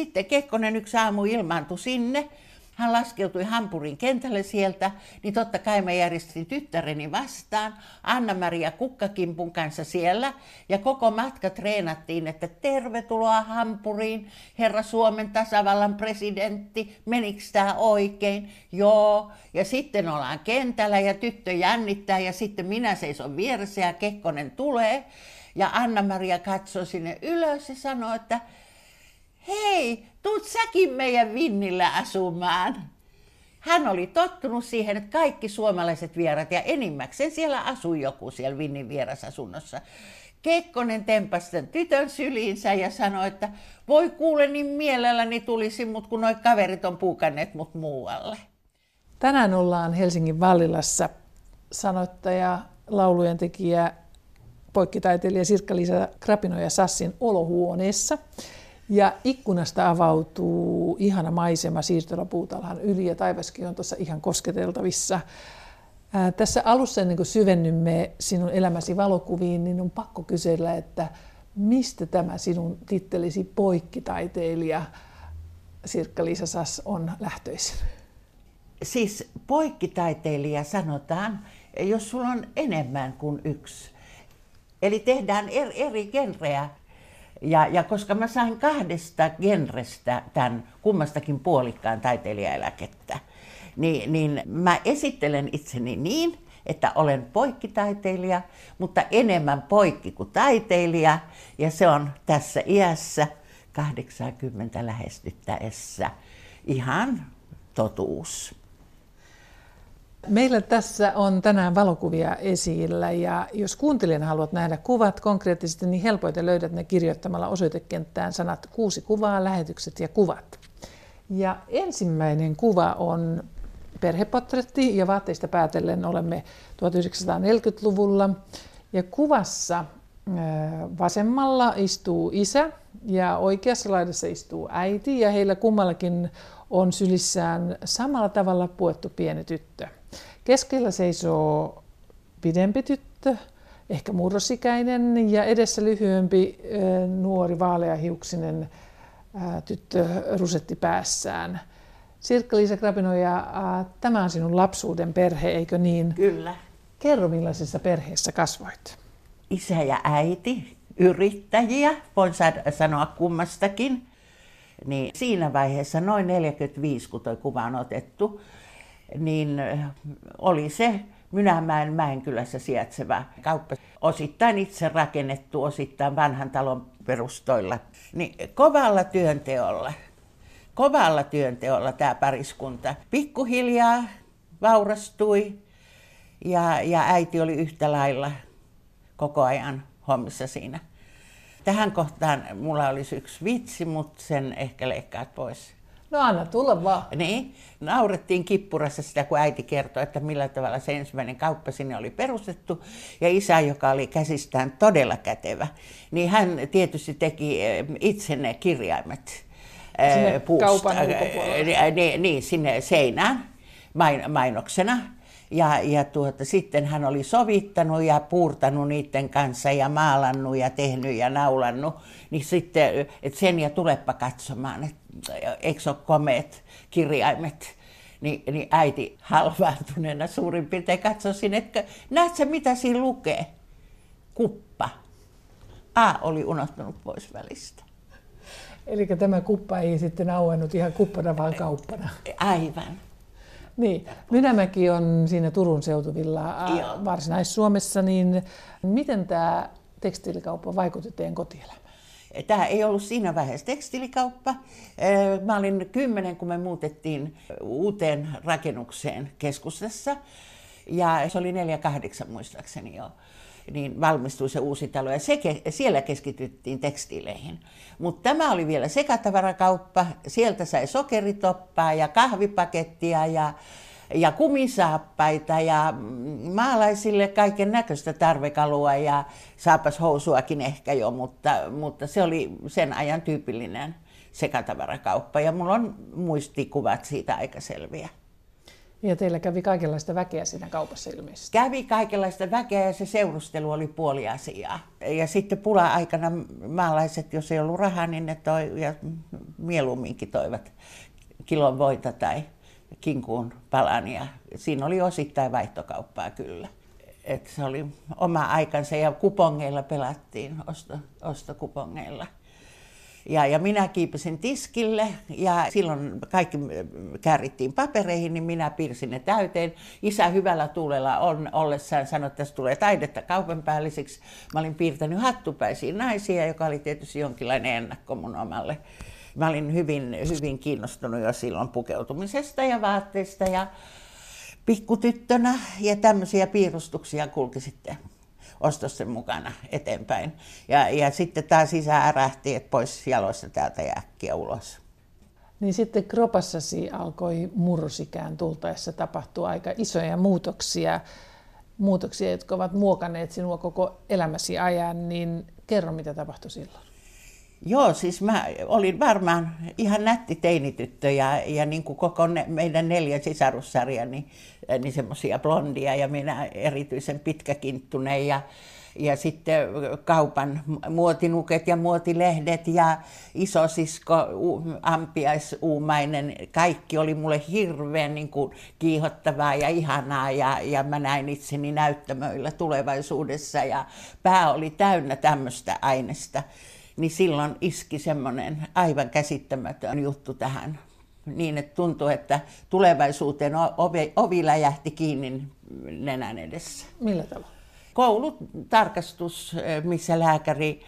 sitten Kekkonen yksi aamu ilmaantui sinne. Hän laskeutui Hampurin kentälle sieltä, niin totta kai mä järjestin tyttäreni vastaan, Anna-Maria Kukkakimpun kanssa siellä, ja koko matka treenattiin, että tervetuloa Hampuriin, herra Suomen tasavallan presidentti, menikö tämä oikein? Joo, ja sitten ollaan kentällä ja tyttö jännittää, ja sitten minä seison vieressä ja Kekkonen tulee, ja Anna-Maria katsoi sinne ylös ja sanoi, että hei, tuut säkin meidän Vinnillä asumaan. Hän oli tottunut siihen, että kaikki suomalaiset vierat ja enimmäkseen siellä asui joku siellä Vinnin vierasasunnossa. Kekkonen tempasi sen tytön syliinsä ja sanoi, että voi kuule niin mielelläni tulisi, mutta kun noi kaverit on puukanneet mut muualle. Tänään ollaan Helsingin Vallilassa sanottaja, laulujen tekijä, poikkitaiteilija Sirkka-Liisa Krapino ja Sassin olohuoneessa. Ja ikkunasta avautuu ihana maisema siirtolapuutalhan yli ja taivaskin on tuossa ihan kosketeltavissa. Ää, tässä alussa ennen kuin syvennymme sinun elämäsi valokuviin, niin on pakko kysellä, että mistä tämä sinun tittelisi poikkitaiteilija Sirkka-Liisa Sass on lähtöisin? Siis poikkitaiteilija sanotaan, jos sulla on enemmän kuin yksi. Eli tehdään eri, eri genrejä ja, ja koska mä sain kahdesta genrestä tämän kummastakin puolikkaan taiteilijaeläkettä, niin, niin mä esittelen itseni niin, että olen poikkitaiteilija, mutta enemmän poikki kuin taiteilija. Ja se on tässä iässä 80 lähestyttäessä ihan totuus. Meillä tässä on tänään valokuvia esillä ja jos kuuntelijana haluat nähdä kuvat konkreettisesti, niin helpoiten löydät ne kirjoittamalla osoitekenttään sanat kuusi kuvaa, lähetykset ja kuvat. Ja ensimmäinen kuva on perhepotretti ja vaatteista päätellen olemme 1940-luvulla. Ja kuvassa vasemmalla istuu isä ja oikeassa laidassa istuu äiti ja heillä kummallakin on sylissään samalla tavalla puettu pieni tyttö. Keskellä seisoo pidempi tyttö, ehkä murrosikäinen ja edessä lyhyempi nuori vaaleahiuksinen tyttö rusetti päässään. Sirkka-Liisa Krapinoja, tämä on sinun lapsuuden perhe, eikö niin? Kyllä. Kerro, millaisessa perheessä kasvoit? Isä ja äiti, yrittäjiä, voin sanoa kummastakin. Niin siinä vaiheessa, noin 45, kun tuo kuva on otettu, niin oli se Mynämäen Mäenkylässä sijaitseva kauppa. Osittain itse rakennettu, osittain vanhan talon perustoilla. Niin kovalla työnteolla, kovalla työnteolla tämä pariskunta pikkuhiljaa vaurastui ja, ja äiti oli yhtä lailla koko ajan hommissa siinä. Tähän kohtaan mulla olisi yksi vitsi, mutta sen ehkä leikkaat pois. No anna tulla vaan. Niin, naurettiin kippurassa sitä, kun äiti kertoi, että millä tavalla se ensimmäinen kauppa sinne oli perustettu. Ja isä, joka oli käsistään todella kätevä, niin hän tietysti teki eh, itse ne kirjaimet eh, sinne puusta. Kaupan ulkopuolelle. Niin, niin, sinne seinään mainoksena. Ja, ja tuota, sitten hän oli sovittanut ja puurtanut niiden kanssa ja maalannut ja tehnyt ja naulannut. Niin sitten, että sen ja tulepa katsomaan, että eikö ole komeet kirjaimet. Niin, niin äiti halvaantuneena suurin piirtein katsoi sinne, että näetkö mitä siinä lukee? Kuppa. A oli unohtunut pois välistä. Eli tämä kuppa ei sitten auennut ihan kuppana, vaan kauppana. Aivan. Niin, Mynämäki on siinä Turun seutuvilla Varsinais-Suomessa, niin miten tämä tekstiilikauppa vaikutti teidän kotielämään? Tämä ei ollut siinä vaiheessa tekstiilikauppa. Mä olin kymmenen, kun me muutettiin uuteen rakennukseen keskustassa. Ja se oli 4-8 muistaakseni jo. Niin valmistui se uusi talo ja se, siellä keskityttiin tekstiileihin. Mutta tämä oli vielä sekatavarakauppa. Sieltä sai sokeritoppaa ja kahvipakettia ja ja kumisaappaita ja maalaisille kaiken näköistä tarvekalua ja saapas housuakin ehkä jo, mutta, mutta se oli sen ajan tyypillinen sekatavarakauppa ja mulla on muistikuvat siitä aika selviä. Ja teillä kävi kaikenlaista väkeä siinä kaupassa ilmeisesti. Kävi kaikenlaista väkeä ja se seurustelu oli puoli asiaa. Ja sitten pula-aikana maalaiset, jos ei ollut rahaa, niin ne toi, ja mieluumminkin toivat kilon voita tai kinkuun palan. Ja siinä oli osittain vaihtokauppaa kyllä. Et se oli oma aikansa ja kupongeilla pelattiin, osto, ostokupongeilla. Ja, ja minä kiipesin tiskille ja silloin kaikki käärittiin papereihin, niin minä piirsin ne täyteen. Isä hyvällä tuulella on, ollessaan sanoi, että tässä tulee taidetta kaupan päälliseksi. Mä olin piirtänyt hattupäisiä naisia, joka oli tietysti jonkinlainen ennakko mun omalle. Mä olin hyvin, hyvin kiinnostunut jo silloin pukeutumisesta ja vaatteista ja pikkutyttönä ja tämmöisiä piirustuksia kulki sitten ostosten mukana eteenpäin. Ja, ja sitten taas isä ärähti, että pois jaloista täältä ja äkkiä ulos. Niin sitten kropassasi alkoi murrosikään tultaessa tapahtua aika isoja muutoksia, muutoksia, jotka ovat muokanneet sinua koko elämäsi ajan, niin kerro mitä tapahtui silloin. Joo, siis mä olin varmaan ihan nätti teinityttö ja, ja niin kuin koko ne, meidän neljän sisarussarja, niin, niin semmoisia blondia ja minä erityisen pitkäkinttuneen ja, ja sitten kaupan muotinuket ja muotilehdet ja isosisko ampiaisuumainen, kaikki oli mulle hirveän niin kuin kiihottavaa ja ihanaa ja, ja mä näin itseni näyttämöillä tulevaisuudessa ja pää oli täynnä tämmöistä aineesta niin silloin iski semmoinen aivan käsittämätön juttu tähän. Niin, että tuntui, että tulevaisuuteen ovi, ovi läjähti kiinni nenän edessä. Millä tavalla? Koulutarkastus, missä lääkäri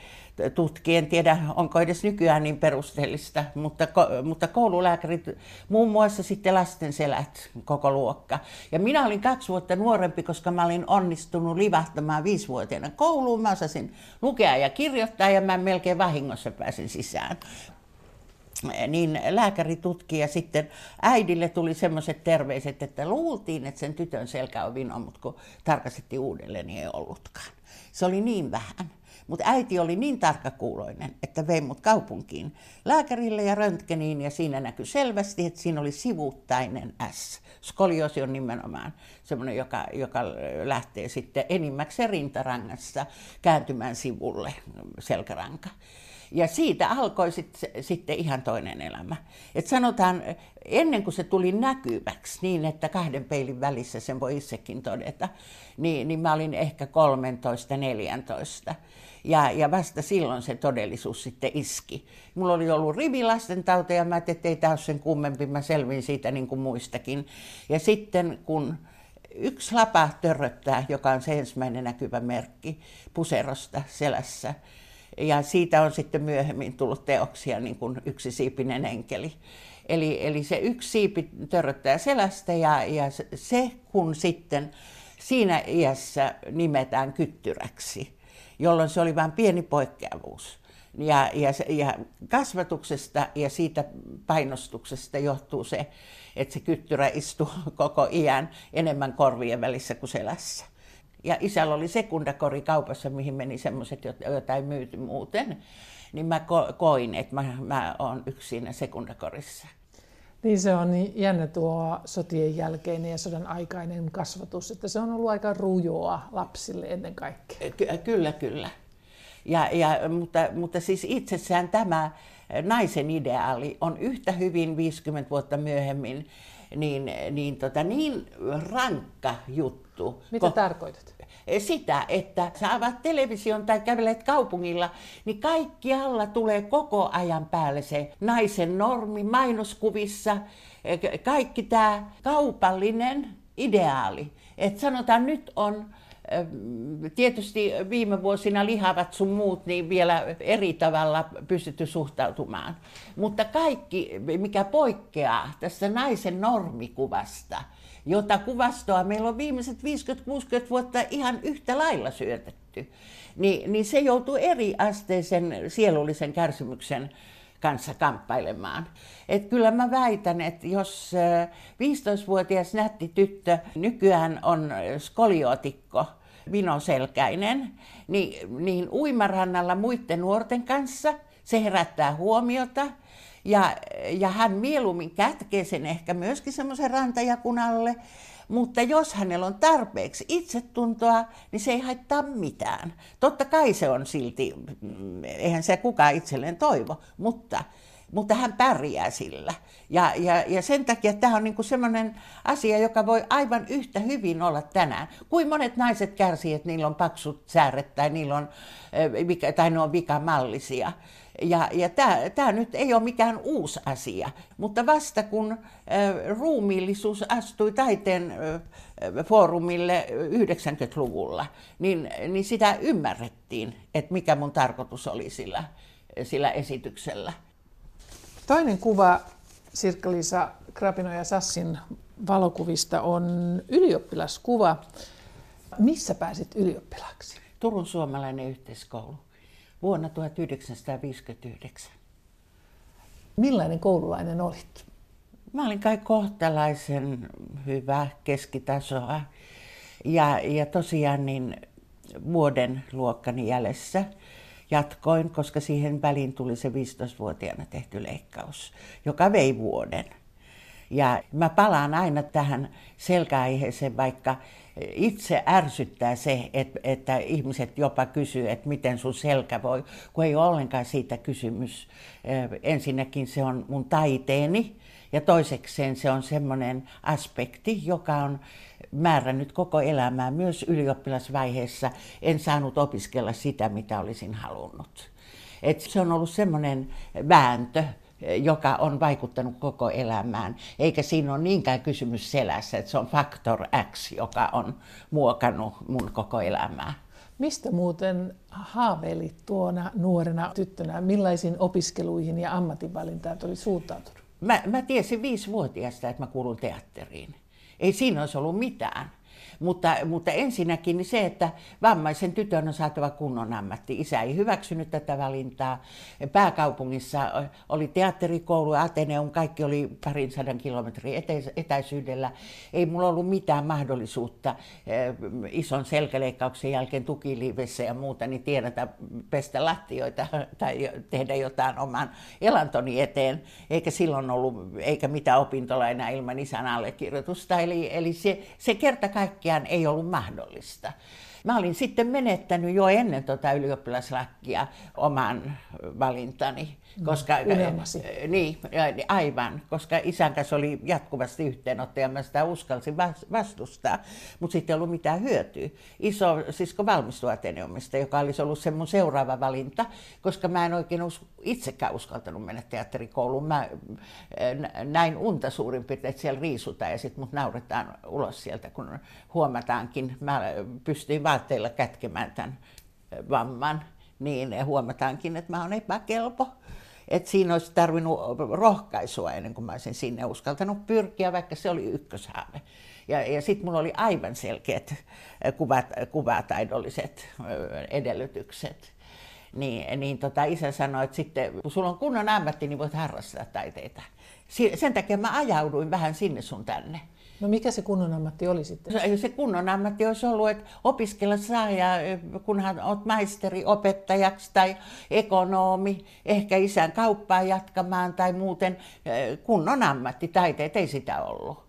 tutki. En tiedä, onko edes nykyään niin perusteellista, mutta, mutta koululääkärit, muun muassa sitten lastenselät koko luokka. Ja minä olin kaksi vuotta nuorempi, koska mä olin onnistunut livahtamaan viisivuotiaana kouluun. Mä osasin lukea ja kirjoittaa ja mä melkein vahingossa pääsin sisään niin lääkäri tutki ja sitten äidille tuli semmoiset terveiset, että luultiin, että sen tytön selkä on vino, mutta kun tarkastettiin uudelleen, niin ei ollutkaan. Se oli niin vähän. Mutta äiti oli niin tarkkakuuloinen, että vei mut kaupunkiin lääkärille ja röntgeniin ja siinä näkyi selvästi, että siinä oli sivuttainen S. Skolioosi on nimenomaan semmoinen, joka, joka lähtee sitten enimmäkseen rintarangassa kääntymään sivulle selkäranka. Ja siitä alkoi sit, sitten ihan toinen elämä. Et sanotaan, ennen kuin se tuli näkyväksi niin, että kahden peilin välissä sen voi itsekin todeta, niin, niin mä olin ehkä 13-14. Ja, ja vasta silloin se todellisuus sitten iski. Mulla oli ollut rivilastentauteja, ja mä ajattelin, että ei tämä ole sen kummempi, mä selvin siitä niin kuin muistakin. Ja sitten kun yksi lapa törröttää, joka on se ensimmäinen näkyvä merkki puserosta selässä, ja siitä on sitten myöhemmin tullut teoksia niin kuin yksisiipinen enkeli. Eli, eli se yksi siipi törröttää selästä ja, ja se kun sitten siinä iässä nimetään kyttyräksi, jolloin se oli vain pieni poikkeavuus. Ja, ja, ja kasvatuksesta ja siitä painostuksesta johtuu se, että se kyttyrä istuu koko iän enemmän korvien välissä kuin selässä. Ja isällä oli sekundakori kaupassa, mihin meni semmoiset, joita ei myyty muuten. Niin mä koin, että mä, mä oon yksin siinä sekundakorissa. Niin se on niin jännä tuo sotien jälkeinen ja sodan aikainen kasvatus, että se on ollut aika rujoa lapsille ennen kaikkea. Ky- kyllä, kyllä. Ja, ja, mutta, mutta siis itsessään tämä naisen ideaali on yhtä hyvin 50 vuotta myöhemmin niin, niin, tota, niin rankka juttu. Mitä Ko- tarkoitat? Sitä, että sä avaat television tai kävelet kaupungilla, niin kaikkialla tulee koko ajan päälle se naisen normi mainoskuvissa, kaikki tämä kaupallinen ideaali. Että sanotaan nyt on Tietysti viime vuosina lihavat sun muut niin vielä eri tavalla pystytty suhtautumaan. Mutta kaikki, mikä poikkeaa tästä naisen normikuvasta, jota kuvastoa. Meillä on viimeiset 50-60 vuotta ihan yhtä lailla syötetty, niin, niin se joutuu eri asteisen sielullisen kärsimyksen kanssa kamppailemaan. Et kyllä mä väitän, että jos 15-vuotias nätti tyttö nykyään on skoliootikko, vinoselkäinen, niin, niin uimarannalla muiden nuorten kanssa se herättää huomiota Ja, ja hän mieluummin kätkee sen ehkä myöskin semmoisen rantajakunalle, mutta jos hänellä on tarpeeksi itsetuntoa, niin se ei haittaa mitään. Totta kai se on silti, mm, eihän se kukaan itselleen toivo, mutta mutta hän pärjää sillä. Ja, ja, ja sen takia tämä on niinku sellainen asia, joka voi aivan yhtä hyvin olla tänään. Kuin monet naiset kärsii, että niillä on paksut sääret tai, niillä on, tai ne on vikamallisia. Ja, ja tämä nyt ei ole mikään uusi asia, mutta vasta kun äh, ruumiillisuus astui taiteen äh, foorumille 90-luvulla, niin, niin sitä ymmärrettiin, että mikä mun tarkoitus oli sillä, sillä esityksellä. Toinen kuva Sirkka-Liisa Krapino ja Sassin valokuvista on ylioppilaskuva. Missä pääsit ylioppilaaksi? Turun suomalainen yhteiskoulu vuonna 1959. Millainen koululainen olit? Mä olin kai kohtalaisen hyvä keskitasoa ja, ja tosiaan niin vuoden luokkani jäljessä jatkoin, koska siihen väliin tuli se 15-vuotiaana tehty leikkaus, joka vei vuoden. Ja mä palaan aina tähän selkäaiheeseen, vaikka itse ärsyttää se, että, että ihmiset jopa kysyy, että miten sun selkä voi, kun ei ole ollenkaan siitä kysymys. Ensinnäkin se on mun taiteeni ja toisekseen se on semmoinen aspekti, joka on määrännyt koko elämää. Myös ylioppilasvaiheessa en saanut opiskella sitä, mitä olisin halunnut. Et se on ollut semmoinen vääntö, joka on vaikuttanut koko elämään. Eikä siinä ole niinkään kysymys selässä, että se on faktor X, joka on muokannut mun koko elämää. Mistä muuten haaveilit tuona nuorena tyttönä? Millaisiin opiskeluihin ja ammatinvalintaan oli suuntautunut? Mä, mä tiesin viisivuotiaasta, että mä kuulun teatteriin. Ei siinä olisi ollut mitään. Mutta, mutta ensinnäkin niin se, että vammaisen tytön on saatava kunnon ammatti. Isä ei hyväksynyt tätä valintaa. Pääkaupungissa oli teatterikoulu, Ateneum, kaikki oli parin sadan kilometrin etäisyydellä. Ei mulla ollut mitään mahdollisuutta ison selkäleikkauksen jälkeen tukiliivessä ja muuta, niin tiedätä pestä lattioita tai tehdä jotain oman elantoni eteen. Eikä silloin ollut, eikä mitään opintolainaa ilman isän allekirjoitusta. Eli, eli se, se kerta kaikkiaan kaikkiaan ei ollut mahdollista. Mä olin sitten menettänyt jo ennen tuota ylioppilaslakkia oman valintani. Mm. Koska, Unelmasi. Niin, aivan, koska isän kanssa oli jatkuvasti yhteenotto ja mä sitä uskalsin vastustaa, mutta sitten ei ollut mitään hyötyä. Iso sisko valmistui Ateneumista, joka olisi ollut se mun seuraava valinta, koska mä en oikein us, itsekään uskaltanut mennä teatterikouluun. Mä näin unta suurin piirtein, että siellä riisutaan ja sitten mut nauretaan ulos sieltä, kun huomataankin, mä pystyin vaatteilla kätkemään tämän vamman, niin huomataankin, että mä oon epäkelpo. Et siinä olisi tarvinnut rohkaisua ennen kuin mä olisin sinne uskaltanut pyrkiä, vaikka se oli ykköshaave. Ja, ja sitten mulla oli aivan selkeät kuvat, kuvataidolliset edellytykset. Niin, niin tota, isä sanoi, että sitten kun sulla on kunnon ammatti, niin voit harrastaa taiteita. Sen takia mä ajauduin vähän sinne sun tänne. No mikä se kunnon ammatti oli sitten? Se kunnon ammatti olisi ollut, että opiskella saa ja kunhan olet maisteri opettajaksi tai ekonomi, ehkä isän kauppaa jatkamaan tai muuten kunnon ammatti, taiteet ei sitä ollut.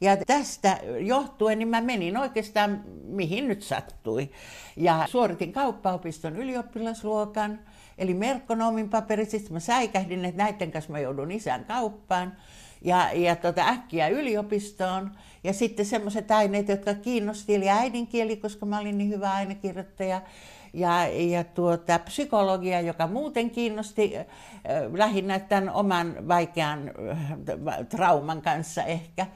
Ja tästä johtuen niin mä menin oikeastaan mihin nyt sattui. Ja suoritin kauppaopiston ylioppilasluokan, eli merkkonoomin paperit. Sitten mä säikähdin, että näiden kanssa mä joudun isän kauppaan ja, ja tota, äkkiä yliopistoon. Ja sitten semmoiset aineet, jotka kiinnosti, eli äidinkieli, koska mä olin niin hyvä ainekirjoittaja. Ja, ja tuota, psykologia, joka muuten kiinnosti äh, lähinnä tämän oman vaikean äh, trauman kanssa ehkä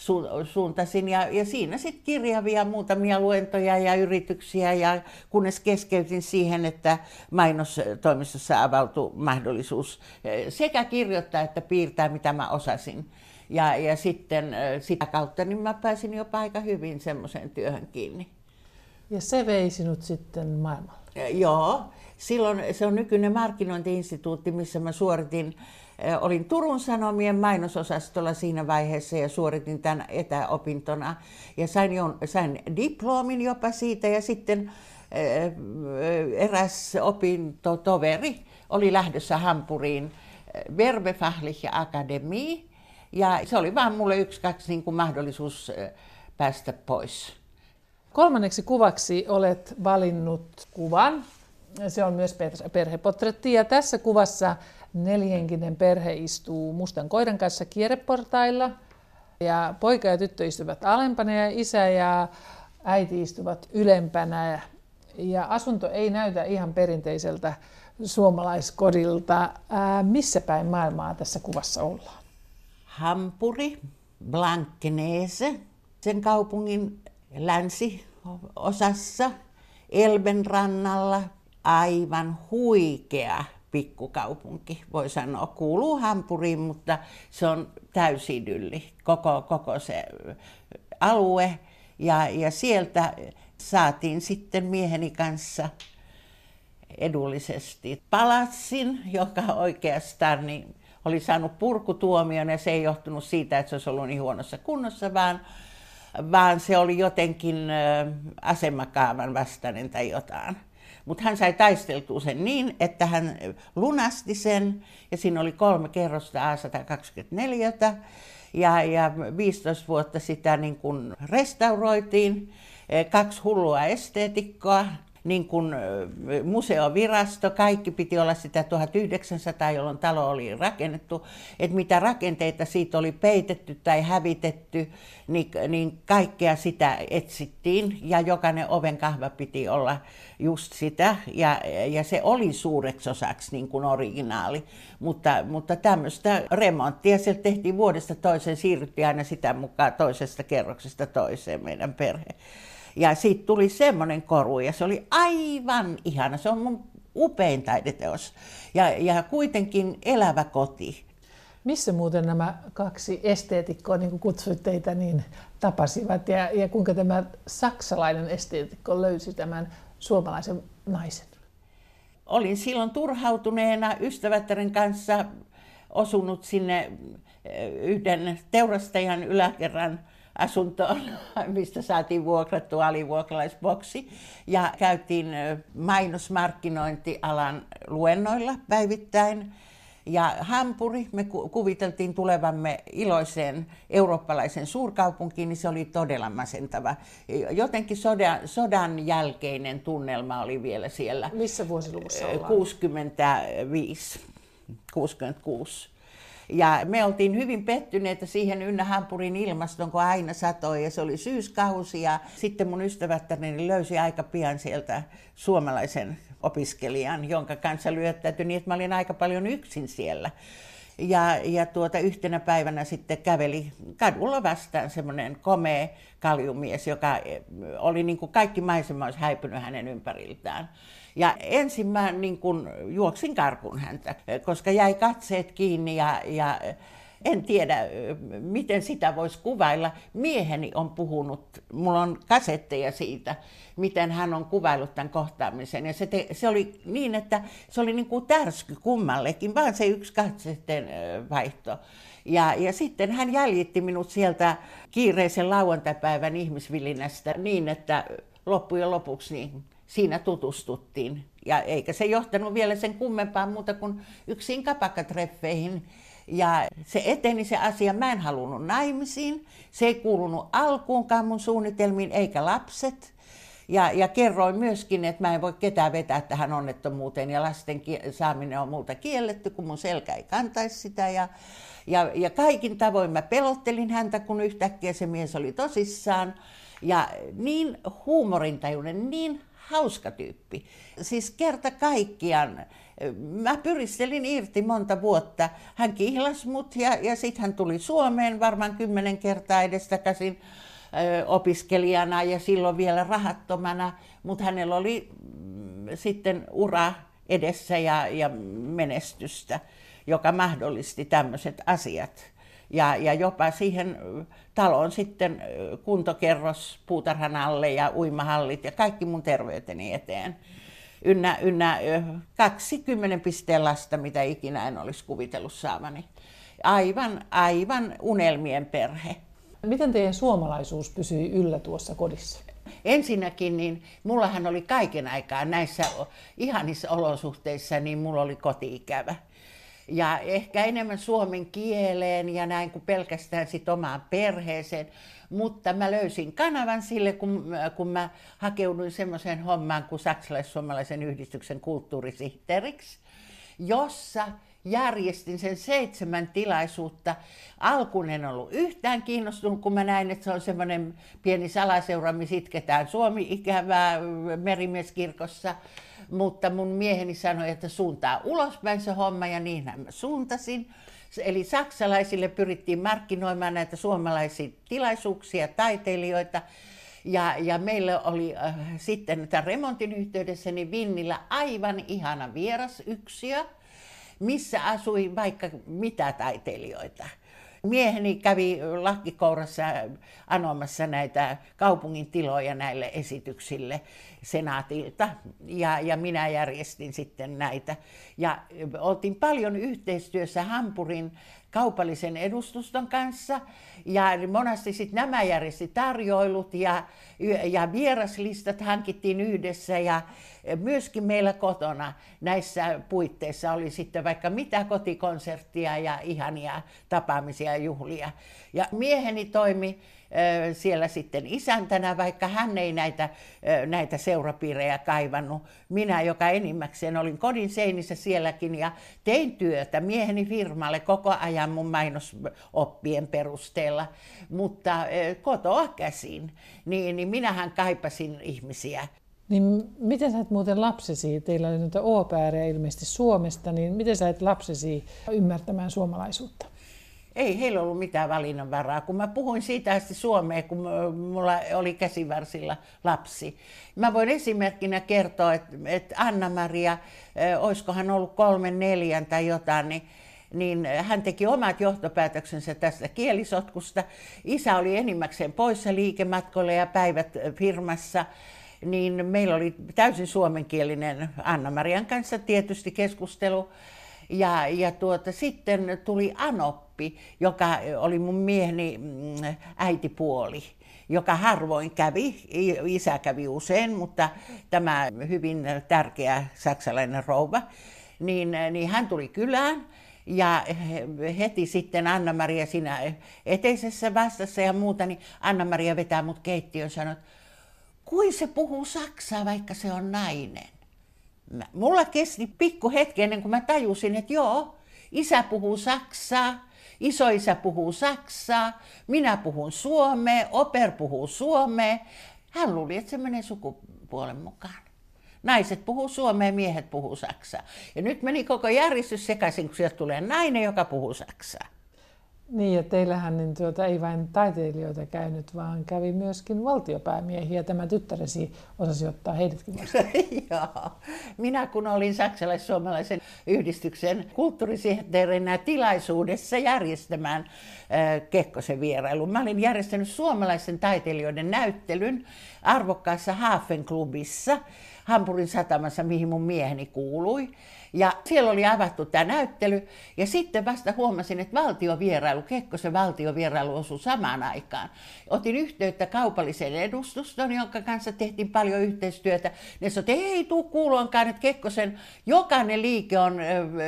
su, suuntasin. Ja, ja siinä sitten kirjavia muutamia luentoja ja yrityksiä, ja kunnes keskeytin siihen, että mainostoimistossa avautui mahdollisuus eh, sekä kirjoittaa että piirtää, mitä mä osasin. Ja, ja sitten eh, sitä kautta niin mä pääsin jopa aika hyvin semmoiseen työhön kiinni. Ja se vei sinut sitten maailmalle? Eh, joo. Silloin se on nykyinen markkinointiinstituutti, missä mä suoritin olin Turun Sanomien mainososastolla siinä vaiheessa ja suoritin tämän etäopintona. Ja sain, jo, sain diplomin jopa siitä ja sitten eräs opintotoveri oli lähdössä Hampuriin Verbefachliche Akademie. Ja se oli vaan mulle yksi, kaksi niin kuin mahdollisuus päästä pois. Kolmanneksi kuvaksi olet valinnut kuvan. Se on myös perhepotretti ja tässä kuvassa neljänkinen perhe istuu mustan koiran kanssa kierreportailla ja poika ja tyttö istuvat alempana ja isä ja äiti istuvat ylempänä. Ja asunto ei näytä ihan perinteiseltä suomalaiskodilta. Ää, missä päin maailmaa tässä kuvassa ollaan? Hampuri, Blankenese, sen kaupungin länsiosassa, Elben rannalla, aivan huikea pikkukaupunki, voi sanoa. Kuuluu Hampuriin, mutta se on täysidylli, koko, koko se alue. Ja, ja sieltä saatiin sitten mieheni kanssa edullisesti palatsin, joka oikeastaan niin oli saanut purkutuomion ja se ei johtunut siitä, että se olisi ollut niin huonossa kunnossa, vaan, vaan se oli jotenkin asemakaavan vastainen tai jotain. Mutta hän sai taisteltua sen niin, että hän lunasti sen ja siinä oli kolme kerrosta A124 ja, ja 15 vuotta sitä niin kuin restauroitiin. Kaksi hullua esteetikkoa, niin kuin museovirasto, kaikki piti olla sitä 1900, jolloin talo oli rakennettu, että mitä rakenteita siitä oli peitetty tai hävitetty, niin, niin kaikkea sitä etsittiin. Ja jokainen oven kahva piti olla just sitä. Ja, ja se oli suureksi osaksi niin kuin originaali, mutta, mutta tämmöistä remonttia sieltä tehtiin vuodesta toiseen, siirryttiin aina sitä mukaan toisesta kerroksesta toiseen meidän perhe. Ja siitä tuli semmoinen koru ja se oli aivan ihana. Se on mun upein taideteos. Ja, ja kuitenkin elävä koti. Missä muuten nämä kaksi esteetikkoa, niin kuin kutsuit teitä, niin tapasivat? Ja, ja kuinka tämä saksalainen esteetikko löysi tämän suomalaisen naisen? Olin silloin turhautuneena ystävättären kanssa osunut sinne eh, yhden teurastajan yläkerran asuntoon, mistä saatiin vuokrattua alivuokralaisboksi. Ja käytiin mainosmarkkinointialan luennoilla päivittäin. Ja Hampuri, me kuviteltiin tulevamme iloiseen eurooppalaisen suurkaupunkiin, niin se oli todella masentava. Jotenkin sodan, sodan jälkeinen tunnelma oli vielä siellä. Missä vuosiluvussa ollaan? 65, 66. Ja me oltiin hyvin pettyneitä siihen Ynnä Hampurin ilmastoon, kun aina satoi ja se oli syyskausi. Ja sitten mun ystävättäni löysi aika pian sieltä suomalaisen opiskelijan, jonka kanssa lyöttäytyi niin, että mä olin aika paljon yksin siellä. Ja, ja tuota, yhtenä päivänä sitten käveli kadulla vastaan semmoinen komea kaljumies, joka oli niin kuin kaikki maisema olisi häipynyt hänen ympäriltään. Ja ensin mä niin kun juoksin karkuun häntä, koska jäi katseet kiinni ja, ja en tiedä, miten sitä voisi kuvailla. Mieheni on puhunut, mulla on kasetteja siitä, miten hän on kuvaillut tämän kohtaamisen. Ja se, te, se oli niin, että se oli niin kuin tärsky kummallekin, vaan se yksi katseiden vaihto. Ja, ja sitten hän jäljitti minut sieltä kiireisen lauantaipäivän ihmisvillinästä niin, että loppujen lopuksi niin siinä tutustuttiin. Ja eikä se johtanut vielä sen kummempaan muuta kuin yksin kapakkatreffeihin. Ja se eteni se asia, mä en halunnut naimisiin, se ei kuulunut alkuunkaan mun suunnitelmiin, eikä lapset. Ja, ja kerroin myöskin, että mä en voi ketään vetää tähän onnettomuuteen ja lasten saaminen on multa kielletty, kun mun selkä ei kantaisi sitä. Ja, ja, ja kaikin tavoin mä pelottelin häntä, kun yhtäkkiä se mies oli tosissaan. Ja niin huumorintajuinen, niin hauska tyyppi. Siis kerta kaikkiaan. Mä pyristelin irti monta vuotta. Hän kihlasi mut ja, ja sitten hän tuli Suomeen varmaan kymmenen kertaa edestakaisin opiskelijana ja silloin vielä rahattomana, mutta hänellä oli mm, sitten ura edessä ja, ja menestystä, joka mahdollisti tämmöiset asiat ja, ja jopa siihen taloon sitten kuntokerros puutarhan alle ja uimahallit ja kaikki mun terveyteni eteen. Ynnä, ynnä 20 pisteen lasta, mitä ikinä en olisi kuvitellut saavani. Aivan, aivan unelmien perhe. Miten teidän suomalaisuus pysyi yllä tuossa kodissa? Ensinnäkin, niin mullahan oli kaiken aikaa näissä ihanissa olosuhteissa, niin mulla oli kotiikävä. ja ehkä enemmän suomen kieleen ja näin kuin pelkästään sit omaan perheeseen. Mutta mä löysin kanavan sille, kun, kun mä hakeuduin semmoiseen hommaan kuin saksalais-suomalaisen yhdistyksen kulttuurisihteeriksi, jossa järjestin sen seitsemän tilaisuutta. Alkuun en ollut yhtään kiinnostunut, kun mä näin, että se on semmoinen pieni salaseura, missä itketään Suomi-ikävää merimieskirkossa. Mutta mun mieheni sanoi, että suuntaa ulospäin se homma ja niinhän mä suuntasin. Eli saksalaisille pyrittiin markkinoimaan näitä suomalaisia tilaisuuksia, taiteilijoita. Ja, ja meillä oli äh, sitten tämän remontin yhteydessä niin Vinnillä aivan ihana vierasyksiö, missä asui vaikka mitä taiteilijoita. Mieheni kävi lakkikourassa anomassa näitä kaupungin tiloja näille esityksille senaatilta ja, ja minä järjestin sitten näitä. Ja oltiin paljon yhteistyössä Hampurin kaupallisen edustuston kanssa ja monasti sitten nämä järjesti tarjoilut ja, ja vieraslistat hankittiin yhdessä ja myöskin meillä kotona näissä puitteissa oli sitten vaikka mitä kotikonserttia ja ihania tapaamisia ja juhlia. Ja mieheni toimi siellä sitten isäntänä, vaikka hän ei näitä, näitä seurapiirejä kaivannut. Minä, joka enimmäkseen olin kodin seinissä sielläkin ja tein työtä mieheni firmalle koko ajan mun mainosoppien perusteella, mutta kotoa käsin, niin, niin minähän kaipasin ihmisiä. Niin miten sä et muuten lapsesi, teillä oli noita oopääriä ilmeisesti Suomesta, niin miten sä et lapsesi ymmärtämään suomalaisuutta? Ei heillä ollut mitään valinnanvaraa. Kun mä puhuin siitä asti Suomeen, kun mulla oli käsivarsilla lapsi. Mä voin esimerkkinä kertoa, että, Anna-Maria, olisikohan ollut kolmen neljän tai jotain, niin niin hän teki omat johtopäätöksensä tästä kielisotkusta. Isä oli enimmäkseen poissa liikematkoilla ja päivät firmassa, niin meillä oli täysin suomenkielinen Anna-Marian kanssa tietysti keskustelu. Ja, ja tuota, sitten tuli Anoppi, joka oli mun mieheni mm, äitipuoli joka harvoin kävi, isä kävi usein, mutta tämä hyvin tärkeä saksalainen rouva, niin, niin hän tuli kylään ja heti sitten Anna-Maria siinä eteisessä vastassa ja muuta, niin Anna-Maria vetää mut keittiöön ja sanoi, kuin se puhuu saksaa, vaikka se on nainen. Mulla kesti pikku hetki ennen kuin mä tajusin, että joo, isä puhuu saksaa, isoisä puhuu saksaa, minä puhun suomea, oper puhuu suomea. Hän luuli, että se menee sukupuolen mukaan. Naiset puhuu suomea, miehet puhuu saksaa. Ja nyt meni koko järjestys sekaisin, kun sieltä tulee nainen, joka puhuu saksaa. Niin, ja teillähän niin tuota, ei vain taiteilijoita käynyt, vaan kävi myöskin valtiopäämiehiä. Tämä tyttäresi osasi ottaa heidätkin vastaan. Joo. Minä kun olin saksalais-suomalaisen yhdistyksen kulttuurisihteerinä tilaisuudessa järjestämään äh, Kekkosen vierailun. Mä olin järjestänyt suomalaisen taiteilijoiden näyttelyn arvokkaassa Hafenklubissa Hampurin satamassa, mihin mun mieheni kuului. Ja siellä oli avattu tämä näyttely. Ja sitten vasta huomasin, että valtiovierailu, Kekkosen valtiovierailu osui samaan aikaan. Otin yhteyttä kaupalliseen edustuston, jonka kanssa tehtiin paljon yhteistyötä. Ne sanoi, että ei tuu kuuloonkaan, että Kekkosen jokainen liike on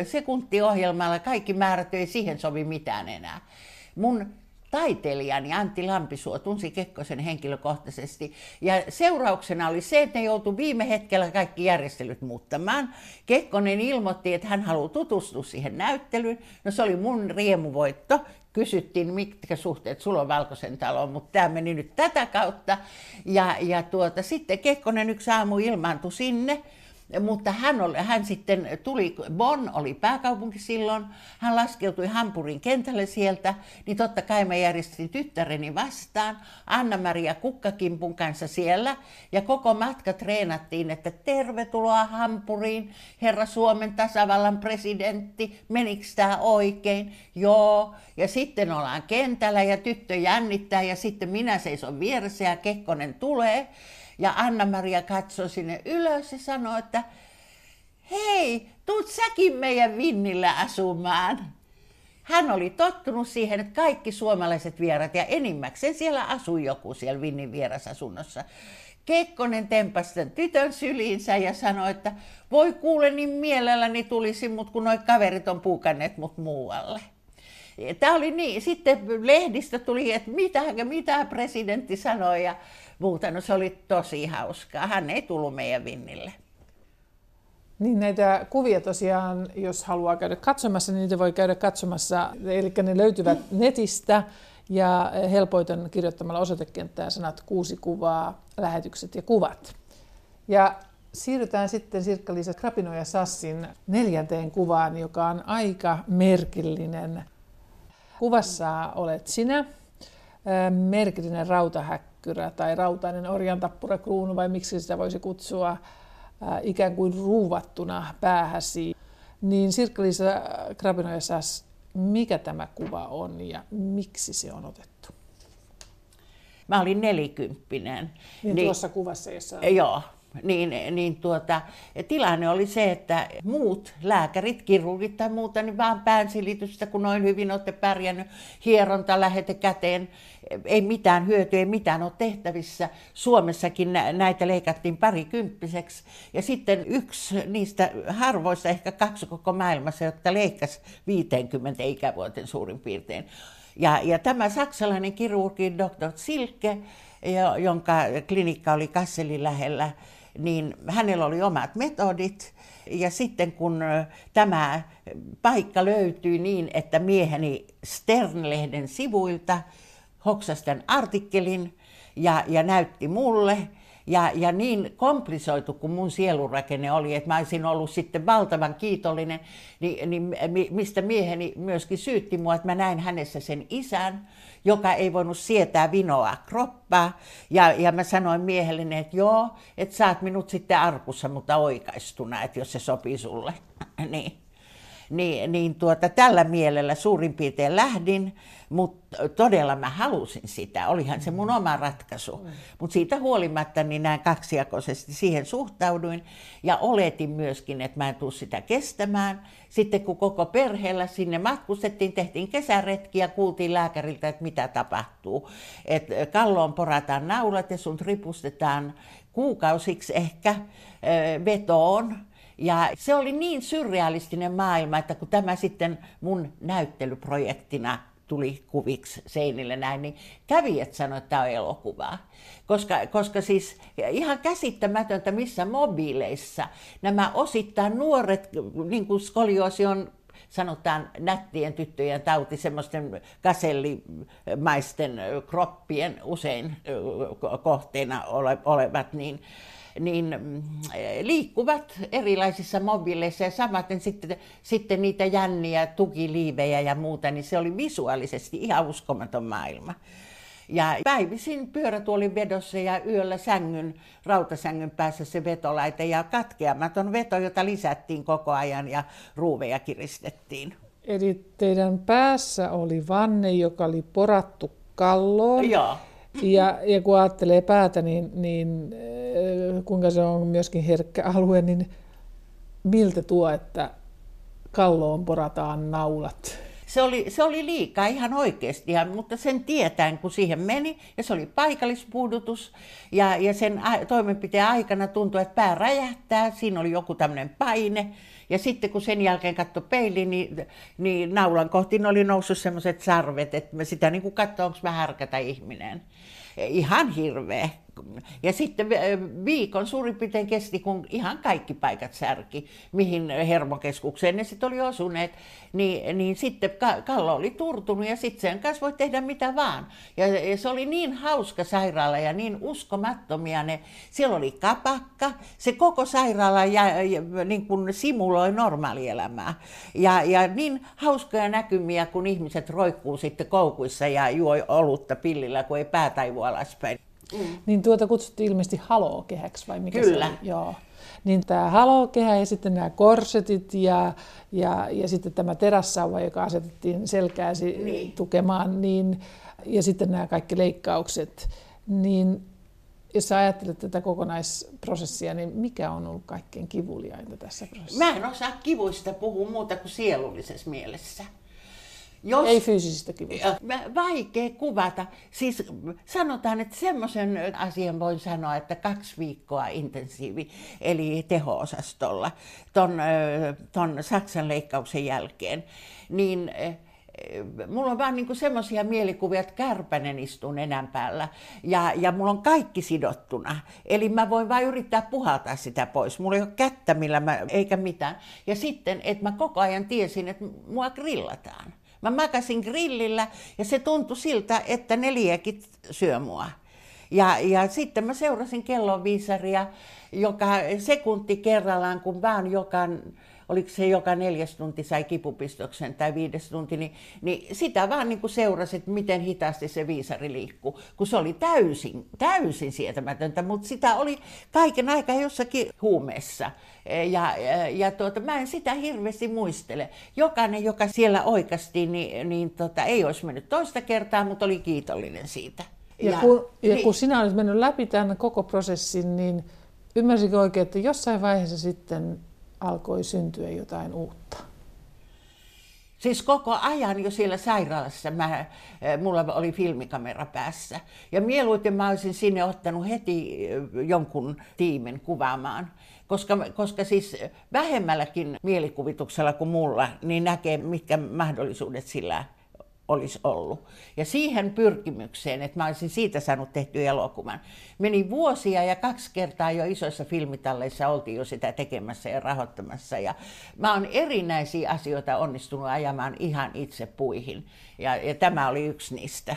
sekuntiohjelmalla, kaikki määrät ei siihen sovi mitään enää. Mun taiteilijani Antti Lampisuo tunsi Kekkosen henkilökohtaisesti. Ja seurauksena oli se, että ne joutui viime hetkellä kaikki järjestelyt muuttamaan. Kekkonen ilmoitti, että hän haluaa tutustua siihen näyttelyyn. No se oli mun riemuvoitto. Kysyttiin, mitkä suhteet sulla on Valkoisen taloon, mutta tämä meni nyt tätä kautta. Ja, ja tuota, sitten Kekkonen yksi aamu ilmaantui sinne mutta hän, oli, hän sitten tuli, Bonn oli pääkaupunki silloin, hän laskeutui Hampurin kentälle sieltä, niin totta kai mä järjestin tyttäreni vastaan, Anna-Maria Kukkakimpun kanssa siellä, ja koko matka treenattiin, että tervetuloa Hampuriin, herra Suomen tasavallan presidentti, menikö tämä oikein? Joo, ja sitten ollaan kentällä ja tyttö jännittää, ja sitten minä seison vieressä ja Kekkonen tulee, ja Anna-Maria katsoi sinne ylös ja sanoi, että hei, tuut säkin meidän Vinnillä asumaan. Hän oli tottunut siihen, että kaikki suomalaiset vierat ja enimmäkseen siellä asui joku siellä Vinnin vierasasunnossa. Kekkonen tempasi sen tytön syliinsä ja sanoi, että voi kuule niin mielelläni tulisi, mutta kun noi kaverit on puukanneet mut muualle. Tämä oli niin. Sitten lehdistä tuli, että mitä, mitä presidentti sanoi ja muuta. No se oli tosi hauskaa. Hän ei tullut meidän vinnille. Niin näitä kuvia tosiaan, jos haluaa käydä katsomassa, niin niitä voi käydä katsomassa. Eli ne löytyvät netistä ja helpoiten kirjoittamalla osoitekenttään sanat kuusi kuvaa, lähetykset ja kuvat. Ja siirrytään sitten Sirkka-Liisa Krapino ja Sassin neljänteen kuvaan, joka on aika merkillinen. Kuvassa olet sinä, merkillinen rautahäkkyrä tai rautainen orjantappurakruunu vai miksi sitä voisi kutsua ikään kuin ruuvattuna päähäsi. Niin Sirkka-Liisa Krapino ja Sass, mikä tämä kuva on ja miksi se on otettu? Mä olin nelikymppinen. Niin, niin tuossa kuvassa, jossa... Joo, niin, niin tuota, tilanne oli se, että muut lääkärit, kirurgit tai muuta, niin vaan päänsilitystä, kun noin hyvin olette pärjännyt, hieronta lähete käteen, ei mitään hyötyä, ei mitään ole tehtävissä. Suomessakin näitä leikattiin parikymppiseksi. Ja sitten yksi niistä harvoista, ehkä kaksi koko maailmassa, jotka leikkasi 50 ikävuoten suurin piirtein. Ja, ja tämä saksalainen kirurgi Dr. Silke, jonka klinikka oli Kasselin lähellä, niin hänellä oli omat metodit. Ja sitten kun tämä paikka löytyi niin, että mieheni Stern-lehden sivuilta hoksasi tämän artikkelin ja, ja näytti mulle, ja, ja niin komplisoitu kuin mun sielurakenne oli, että mä olisin ollut sitten valtavan kiitollinen, niin, niin mistä mieheni myöskin syytti mua, että mä näin hänessä sen isän, joka ei voinut sietää vinoa kroppaa. Ja, ja mä sanoin miehelleni, että joo, että saat minut sitten arkussa, mutta oikaistuna, että jos se sopii sulle. niin niin, niin tuota, tällä mielellä suurin piirtein lähdin, mutta todella mä halusin sitä. Olihan se mun oma ratkaisu. Mm. Mutta siitä huolimatta niin näin kaksijakoisesti siihen suhtauduin ja oletin myöskin, että mä en tule sitä kestämään. Sitten kun koko perheellä sinne matkustettiin, tehtiin kesäretki ja kuultiin lääkäriltä, että mitä tapahtuu. Että kalloon porataan naulat ja sun ripustetaan kuukausiksi ehkä vetoon ja se oli niin surrealistinen maailma, että kun tämä sitten mun näyttelyprojektina tuli kuviksi seinille näin, niin kävijät sanoivat, että tämä on elokuvaa. Koska, koska siis ihan käsittämätöntä missä mobiileissa nämä osittain nuoret, niin kuin skolioosi on sanotaan nättien tyttöjen tauti, semmoisten kasellimaisten kroppien usein kohteena olevat, niin niin mm, liikkuvat erilaisissa mobiileissa ja samaten sitten, sitten niitä jänniä, tukiliivejä ja muuta, niin se oli visuaalisesti ihan uskomaton maailma. Ja päivisin pyörätuolin vedossa ja yöllä sängyn, rautasängyn päässä se vetolaite ja katkeamaton veto, jota lisättiin koko ajan ja ruuveja kiristettiin. Eli teidän päässä oli vanne, joka oli porattu kalloon. Joo. Ja, ja kun ajattelee päätä, niin, niin kuinka se on myöskin herkkä alue, niin miltä tuo, että kalloon porataan naulat? Se oli, se oli liikaa ihan oikeasti, mutta sen tietään, kun siihen meni, ja se oli paikallispuudutus, ja, ja sen a, toimenpiteen aikana tuntui, että pää räjähtää, siinä oli joku tämmöinen paine, ja sitten kun sen jälkeen katsoi peiliin, niin, niin naulan kohti oli noussut semmoiset sarvet, että mä sitä niin kuin katsoi, onko mä härkätä ihminen. Ihan hirveä. Ja sitten viikon suurin piirtein kesti, kun ihan kaikki paikat särki, mihin hermokeskukseen ne sitten oli osuneet, niin, niin sitten Kallo oli turtunut ja sitten sen kanssa voi tehdä mitä vaan. Ja, ja se oli niin hauska sairaala ja niin uskomattomia ne. Siellä oli kapakka, se koko sairaala ja, ja, niin kuin simuloi normaalielämää. Ja, ja niin hauskoja näkymiä, kun ihmiset roikkuu sitten koukuissa ja juo olutta pillillä, kun ei pää taivu alaspäin. Mm. Niin tuota kutsuttiin ilmeisesti halokehäksi vai mikä Kyllä. se oli? Joo. Niin tämä halokehä ja sitten nämä korsetit ja, ja, ja sitten tämä terassauva, joka asetettiin selkääsi niin. tukemaan, niin, ja sitten nämä kaikki leikkaukset. Niin jos sä ajattelet tätä kokonaisprosessia, niin mikä on ollut kaikkein kivuliainta tässä prosessissa? Mä en osaa kivuista puhua muuta kuin sielullisessa mielessä. Jos, ei fyysisistä kivuista. Vaikea kuvata. Siis sanotaan, että semmoisen asian voin sanoa, että kaksi viikkoa intensiivi, eli teho-osastolla, ton, ton Saksan leikkauksen jälkeen, niin mulla on vaan niinku semmoisia mielikuvia, että kärpänen istuu nenän päällä ja, ja mulla on kaikki sidottuna. Eli mä voin vain yrittää puhaltaa sitä pois. Mulla ei ole kättä millä mä, eikä mitään. Ja sitten, että mä koko ajan tiesin, että mua grillataan. Mä makasin grillillä ja se tuntui siltä, että ne liekit syö mua. Ja, ja sitten mä seurasin kellonviisaria joka sekunti kerrallaan, kun vaan joka oliko se joka neljäs tunti sai kipupistoksen tai viides tunti, niin, niin sitä vaan niin kuin seurasi, että miten hitaasti se viisari liikkuu, kun se oli täysin, täysin sietämätöntä, mutta sitä oli kaiken aikaa jossakin huumeessa. Ja, ja, ja tuota, mä en sitä hirveästi muistele. Jokainen, joka siellä oikeasti, niin, niin tota, ei olisi mennyt toista kertaa, mutta oli kiitollinen siitä. Ja, ja, kun, ja niin, kun sinä olet mennyt läpi tämän koko prosessin, niin ymmärsikö oikein, että jossain vaiheessa sitten alkoi syntyä jotain uutta? Siis koko ajan jo siellä sairaalassa mä, eh, mulla oli filmikamera päässä. Ja mieluiten mä olisin sinne ottanut heti eh, jonkun tiimin kuvaamaan. Koska, koska siis vähemmälläkin mielikuvituksella kuin mulla, niin näkee, mitkä mahdollisuudet sillä olisi ollut. Ja siihen pyrkimykseen, että mä olisin siitä saanut tehty elokuvan. Meni vuosia ja kaksi kertaa jo isoissa filmitalleissa oltiin jo sitä tekemässä ja rahoittamassa. Ja mä oon erinäisiä asioita onnistunut ajamaan ihan itse puihin. Ja, ja tämä oli yksi niistä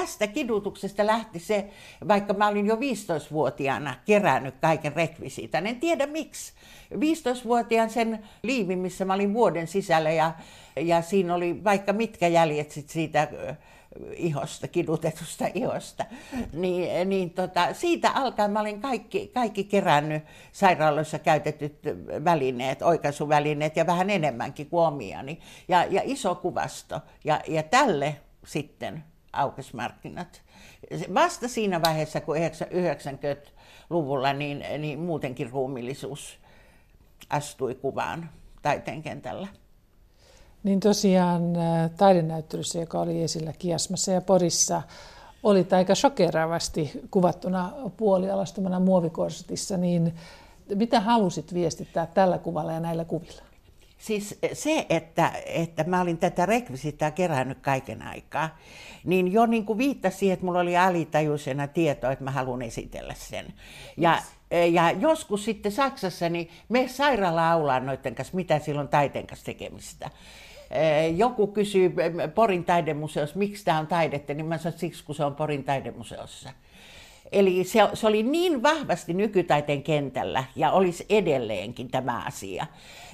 tästä kidutuksesta lähti se, vaikka mä olin jo 15-vuotiaana kerännyt kaiken rekvisiitan. En tiedä miksi. 15-vuotiaan sen liivin, missä mä olin vuoden sisällä ja, ja siinä oli vaikka mitkä jäljet sit siitä ihosta, kidutetusta ihosta. Niin, niin tota, siitä alkaen mä olin kaikki, kaikki kerännyt sairaaloissa käytetyt välineet, oikaisuvälineet ja vähän enemmänkin kuin omiani. Ja, ja iso kuvasto. Ja, ja tälle sitten aukesi markkinat. Vasta siinä vaiheessa, kun 90-luvulla, niin, niin muutenkin ruumillisuus astui kuvaan taiteen kentällä. Niin tosiaan taidenäyttelyssä, joka oli esillä Kiasmassa ja Porissa, oli aika shokeraavasti kuvattuna puolialastomana muovikorsitissa, niin mitä halusit viestittää tällä kuvalla ja näillä kuvilla? Siis se, että, että mä olin tätä rekvisiittaa kerännyt kaiken aikaa, niin jo niin kuin viittasi siihen, että mulla oli alitajuisena tietoa, että mä haluan esitellä sen. Ja, ja joskus sitten Saksassa, niin me sairaala-aulaan noiden kanssa, mitä silloin taiteen kanssa tekemistä. Joku kysyy Porin taidemuseossa, miksi tämä on taidetta, niin mä sanoin, siksi kun se on Porin taidemuseossa. Eli se, se oli niin vahvasti nykytaiteen kentällä ja olisi edelleenkin tämä asia.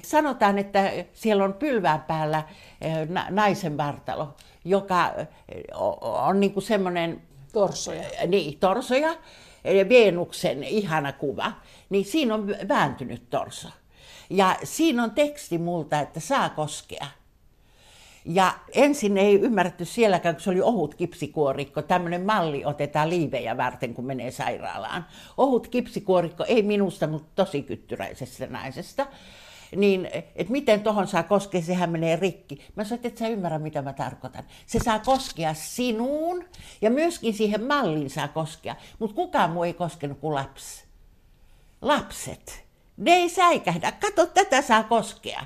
Sanotaan, että siellä on pylvään päällä eh, naisen vartalo, joka eh, on niin kuin semmoinen... Torsoja. Eh, niin, torsoja. Venuksen ihana kuva. Niin siinä on vääntynyt torso. Ja siinä on teksti multa, että saa koskea. Ja ensin ei ymmärretty sielläkään, kun se oli ohut kipsikuorikko. Tämmöinen malli otetaan liivejä varten, kun menee sairaalaan. Ohut kipsikuorikko, ei minusta, mutta tosi kyttyräisestä naisesta. Niin, että miten tohon saa koskea, sehän menee rikki. Mä sanoin, että sä ymmärrä, mitä mä tarkoitan. Se saa koskea sinuun ja myöskin siihen malliin saa koskea. Mutta kukaan muu ei koskenut kuin lapsi. Lapset. Ne ei säikähdä. Kato, tätä saa koskea.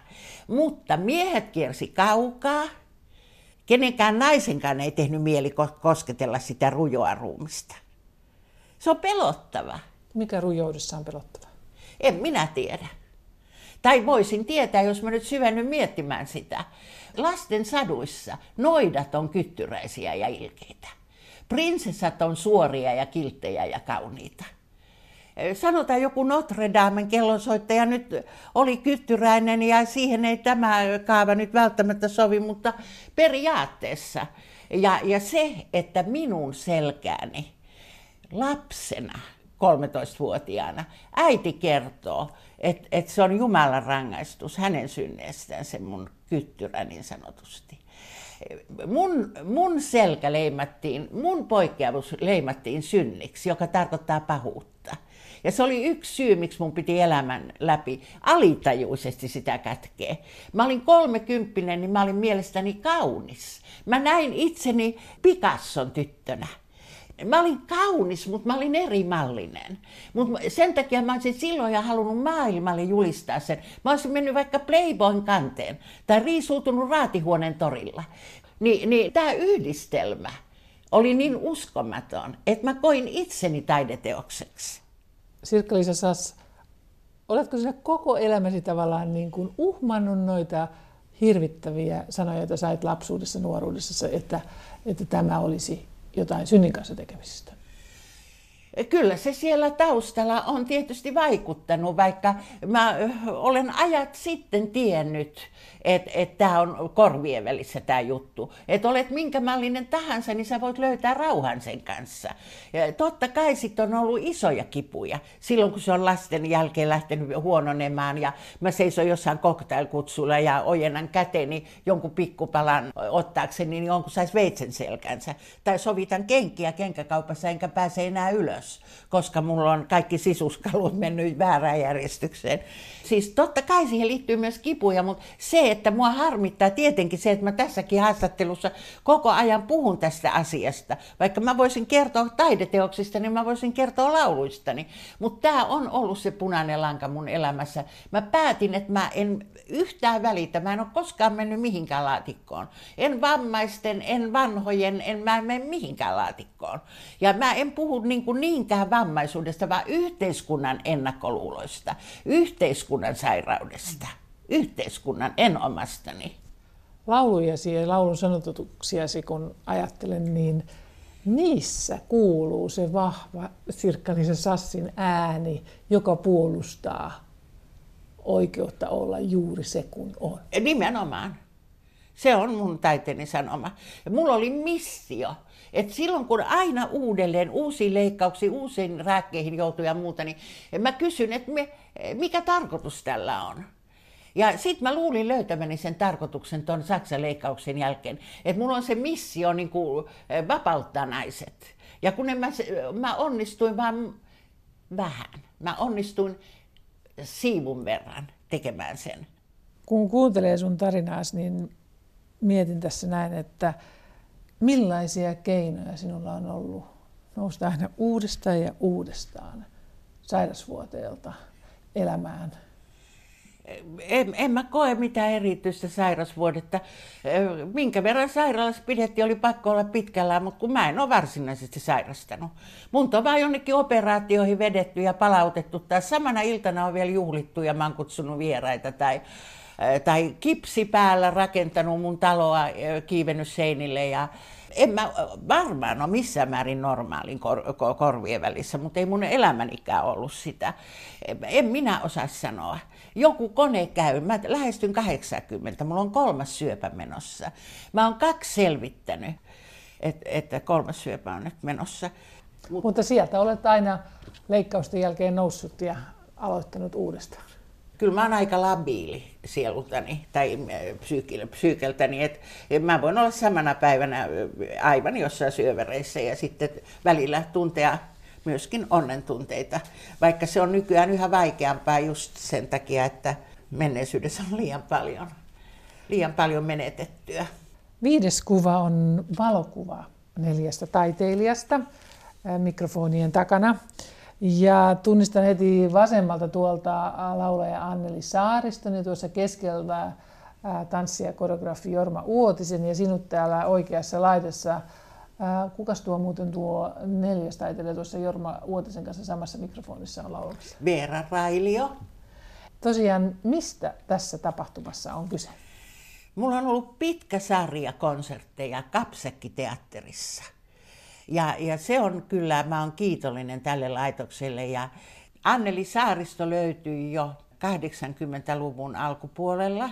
Mutta miehet kiersi kaukaa. Kenenkään naisenkaan ei tehnyt mieli kosketella sitä rujoa ruumista. Se on pelottava. Mikä rujoudessa on pelottava? En minä tiedä. Tai voisin tietää, jos mä nyt syvennyt miettimään sitä. Lasten saduissa noidat on kyttyräisiä ja ilkeitä. Prinsessat on suoria ja kilttejä ja kauniita sanotaan joku Notre Damen kellonsoittaja nyt oli kyttyräinen ja siihen ei tämä kaava nyt välttämättä sovi, mutta periaatteessa. Ja, ja se, että minun selkääni lapsena, 13-vuotiaana, äiti kertoo, että, että se on Jumalan rangaistus hänen synneestään, se mun kyttyrä niin sanotusti. Mun, mun selkä leimattiin, mun poikkeavuus leimattiin synniksi, joka tarkoittaa pahuutta. Ja se oli yksi syy, miksi mun piti elämän läpi alitajuisesti sitä kätkeä. Mä olin kolmekymppinen, niin mä olin mielestäni kaunis. Mä näin itseni Picasson tyttönä. Mä olin kaunis, mutta mä olin erimallinen. Mut sen takia mä olisin silloin ja halunnut maailmalle julistaa sen. Mä olisin mennyt vaikka Playboyn kanteen tai riisuutunut raatihuoneen torilla. Ni, niin tämä yhdistelmä oli niin uskomaton, että mä koin itseni taideteokseksi. Sirkka-Liisa Sass, oletko sinä koko elämäsi tavallaan niin kuin uhmannut noita hirvittäviä sanoja, joita sait lapsuudessa, nuoruudessa, että, että tämä olisi jotain synnin kanssa tekemisistä? Kyllä se siellä taustalla on tietysti vaikuttanut, vaikka mä olen ajat sitten tiennyt, että et tämä on korvien välissä tämä juttu. Että olet minkä mallinen tahansa, niin sä voit löytää rauhan sen kanssa. Ja totta kai sitten on ollut isoja kipuja. Silloin kun se on lasten jälkeen lähtenyt huononemaan ja mä seison jossain cocktailkutsulla ja ojennan käteni jonkun pikkupalan ottaakseni, niin jonkun saisi veitsen selkänsä. Tai sovitan kenkiä kenkäkaupassa enkä pääse enää ylös, koska mulla on kaikki sisuskalut mennyt väärään järjestykseen. Siis totta kai siihen liittyy myös kipuja, mutta se, että mua harmittaa tietenkin se, että mä tässäkin haastattelussa koko ajan puhun tästä asiasta. Vaikka mä voisin kertoa taideteoksista, niin mä voisin kertoa lauluistani. Mutta tämä on ollut se punainen lanka mun elämässä. Mä päätin, että mä en yhtään välitä. Mä en ole koskaan mennyt mihinkään laatikkoon. En vammaisten, en vanhojen, en mä en mene mihinkään laatikkoon. Ja mä en puhu niin kuin niinkään vammaisuudesta, vaan yhteiskunnan ennakkoluuloista, yhteiskunnan sairaudesta yhteiskunnan, en omastani. Laulujasi ja laulun sanotuksiasi, kun ajattelen, niin niissä kuuluu se vahva sirkka Sassin ääni, joka puolustaa oikeutta olla juuri se kun on. Nimenomaan. Se on mun taiteeni sanoma. Ja mulla oli missio. että silloin kun aina uudelleen uusiin leikkauksiin, uusiin rääkkeihin joutuu ja muuta, niin mä kysyn, että mikä tarkoitus tällä on. Ja sitten mä luulin löytämäni sen tarkoituksen tuon Saksan leikkauksen jälkeen, että mulla on se missio niin kuin eh, vapauttaa naiset. Ja kun mä, mä onnistuin vaan vähän, mä onnistuin siivun verran tekemään sen. Kun kuuntelee sun tarinaas, niin mietin tässä näin, että millaisia keinoja sinulla on ollut nousta aina uudestaan ja uudestaan sairasvuoteelta elämään – en, en mä koe mitään erityistä sairasvuodetta. Minkä verran sairaalassa pidettiin, oli pakko olla pitkällä, mutta kun mä en ole varsinaisesti sairastanut. Mun on vaan jonnekin operaatioihin vedetty ja palautettu, tai samana iltana on vielä juhlittu ja mä oon kutsunut vieraita, tai, tai kipsi päällä rakentanut mun taloa, kiivennyt seinille ja en mä varmaan ole missään määrin normaalin kor- korvien välissä, mutta ei mun elämänikään ollut sitä. En minä osaa sanoa joku kone käy. Mä lähestyn 80, mulla on kolmas syöpä menossa. Mä oon kaksi selvittänyt, että, että kolmas syöpä on nyt menossa. Mut... Mutta sieltä olet aina leikkausten jälkeen noussut ja aloittanut uudestaan. Kyllä mä oon aika labiili sielultani tai äh, psyykeltäni, että mä voin olla samana päivänä aivan jossain syövereissä ja sitten välillä tuntea myöskin onnentunteita, vaikka se on nykyään yhä vaikeampaa just sen takia, että menneisyydessä on liian paljon, liian paljon menetettyä. Viides kuva on valokuva neljästä taiteilijasta mikrofonien takana. Ja tunnistan heti vasemmalta tuolta laulaja Anneli Saariston ja tuossa keskellä tanssija koreografi Jorma Uotisen ja sinut täällä oikeassa laidassa kukas tuo muuten tuo neljäs taiteilija tuossa Jorma Uotisen kanssa samassa mikrofonissa on laulamassa? Veera Railio. Tosiaan, mistä tässä tapahtumassa on kyse? Mulla on ollut pitkä sarja konsertteja Kapsekkiteatterissa. Ja, ja se on kyllä, mä oon kiitollinen tälle laitokselle. Ja Anneli Saaristo löytyi jo 80-luvun alkupuolella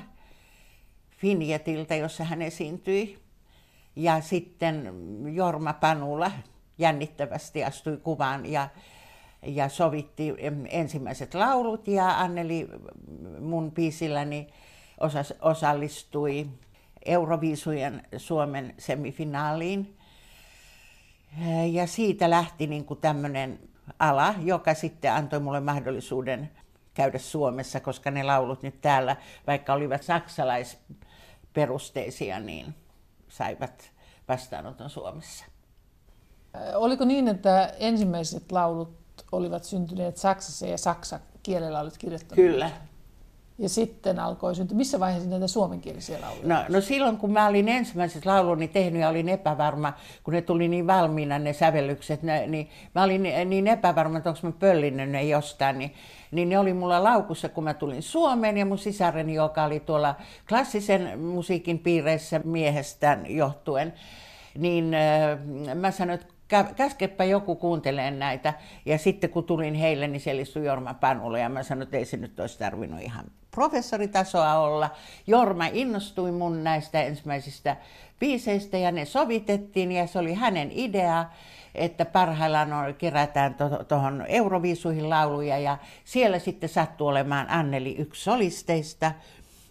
Finjetiltä, jossa hän esiintyi. Ja sitten Jorma Panula jännittävästi astui kuvaan ja, ja sovitti ensimmäiset laulut ja Anneli mun biisilläni osas, osallistui Euroviisujen Suomen semifinaaliin. Ja siitä lähti niin kuin tämmöinen ala, joka sitten antoi mulle mahdollisuuden käydä Suomessa, koska ne laulut nyt täällä, vaikka olivat saksalaisperusteisia, niin saivat vastaanoton Suomessa. Oliko niin, että ensimmäiset laulut olivat syntyneet Saksassa ja saksa kielellä olit kirjoittanut? Kyllä. Ja sitten alkoi syntyä. Missä vaiheessa näitä suomenkielisiä lauluja? No, no silloin, kun mä olin ensimmäiset lauluni tehnyt ja olin epävarma, kun ne tuli niin valmiina ne sävellykset, ne, niin mä olin niin epävarma, että onko mä pöllinyt ne jostain, niin, niin ne oli mulla laukussa, kun mä tulin Suomeen ja mun sisareni, joka oli tuolla klassisen musiikin piireissä miehestään johtuen, niin äh, mä sanoin, että käskepä joku kuuntelee näitä. Ja sitten kun tulin heille, niin siellä istui Jorma Panulle ja mä sanoin, että ei se nyt olisi tarvinnut ihan professoritasoa olla. Jorma innostui mun näistä ensimmäisistä biiseistä ja ne sovitettiin ja se oli hänen idea että parhaillaan on, kerätään tuohon to, Euroviisuihin lauluja ja siellä sitten sattui olemaan Anneli yksi solisteista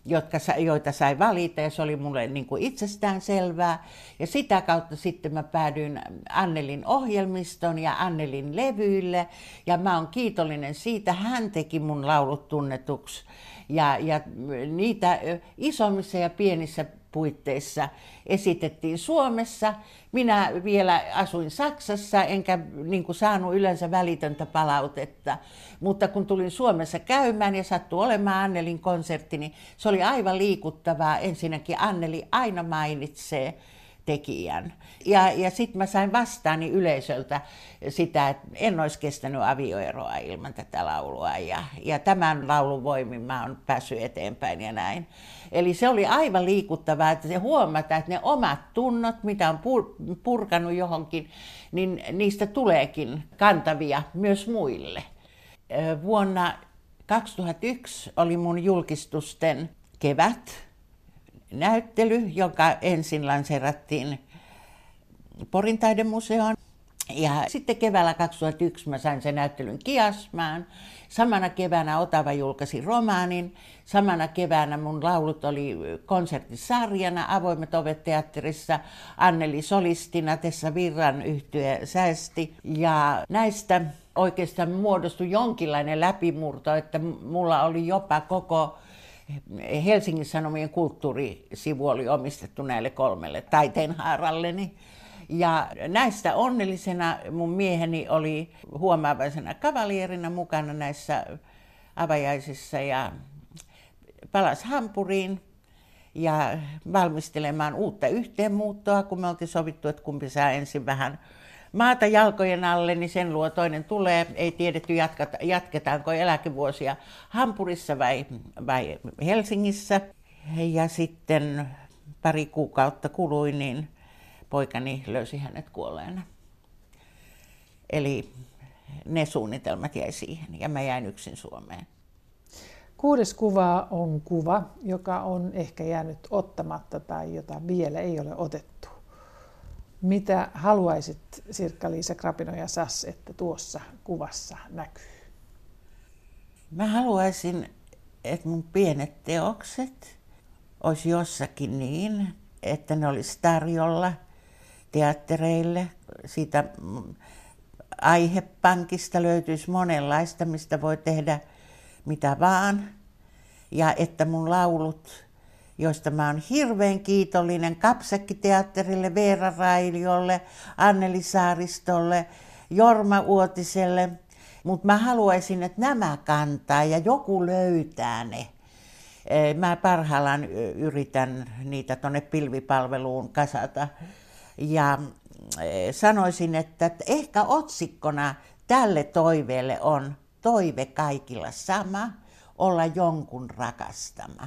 jotka, joita sai valita ja se oli mulle niin kuin itsestään selvää. Ja sitä kautta sitten mä päädyin Annelin ohjelmiston ja Annelin levyille ja mä oon kiitollinen siitä. Hän teki mun laulut tunnetuksi ja, ja niitä isommissa ja pienissä puitteissa esitettiin Suomessa. Minä vielä asuin Saksassa, enkä niin kuin, saanut yleensä välitöntä palautetta. Mutta kun tulin Suomessa käymään ja sattui olemaan Annelin konsertti, niin se oli aivan liikuttavaa. Ensinnäkin Anneli aina mainitsee tekijän. Ja, ja sitten mä sain vastaani yleisöltä sitä, että en olisi kestänyt avioeroa ilman tätä laulua. Ja, ja tämän laulun voimin mä oon päässyt eteenpäin ja näin. Eli se oli aivan liikuttavaa, että se huomata, että ne omat tunnot, mitä on purkanut johonkin, niin niistä tuleekin kantavia myös muille. Vuonna 2001 oli mun julkistusten kevät näyttely, joka ensin lanseerattiin Porin taidemuseoon. Ja sitten keväällä 2001 mä sain sen näyttelyn Kiasmaan. Samana keväänä Otava julkaisi romaanin. Samana keväänä mun laulut oli konserttisarjana Avoimet ovet teatterissa. Anneli Solistina, Tessa Virran yhtye säästi. Ja näistä oikeastaan muodostui jonkinlainen läpimurto, että mulla oli jopa koko Helsingin Sanomien kulttuurisivu oli omistettu näille kolmelle taiteenhaaralleni. Ja näistä onnellisena mun mieheni oli huomaavaisena kavalierina mukana näissä avajaisissa ja palas Hampuriin ja valmistelemaan uutta yhteenmuuttoa, kun me oltiin sovittu, että kumpi saa ensin vähän maata jalkojen alle, niin sen luo toinen tulee. Ei tiedetty, jatkata, jatketaanko eläkevuosia Hampurissa vai, vai Helsingissä. Ja sitten pari kuukautta kului, niin poikani löysi hänet kuolleena. Eli ne suunnitelmat jäi siihen ja mä jäin yksin Suomeen. Kuudes kuva on kuva, joka on ehkä jäänyt ottamatta tai jota vielä ei ole otettu. Mitä haluaisit Sirkka-Liisa Krapino ja Sas, että tuossa kuvassa näkyy? Mä haluaisin, että mun pienet teokset olisi jossakin niin, että ne olisi tarjolla teattereille. Siitä aihepankista löytyisi monenlaista, mistä voi tehdä mitä vaan. Ja että mun laulut joista mä oon hirveän kiitollinen Kapsekkiteatterille, Veera Railiolle, Anneli Saaristolle, Jorma Uotiselle. Mutta mä haluaisin, että nämä kantaa ja joku löytää ne. Mä parhaillaan yritän niitä tuonne pilvipalveluun kasata. Ja sanoisin, että ehkä otsikkona tälle toiveelle on toive kaikilla sama, olla jonkun rakastama.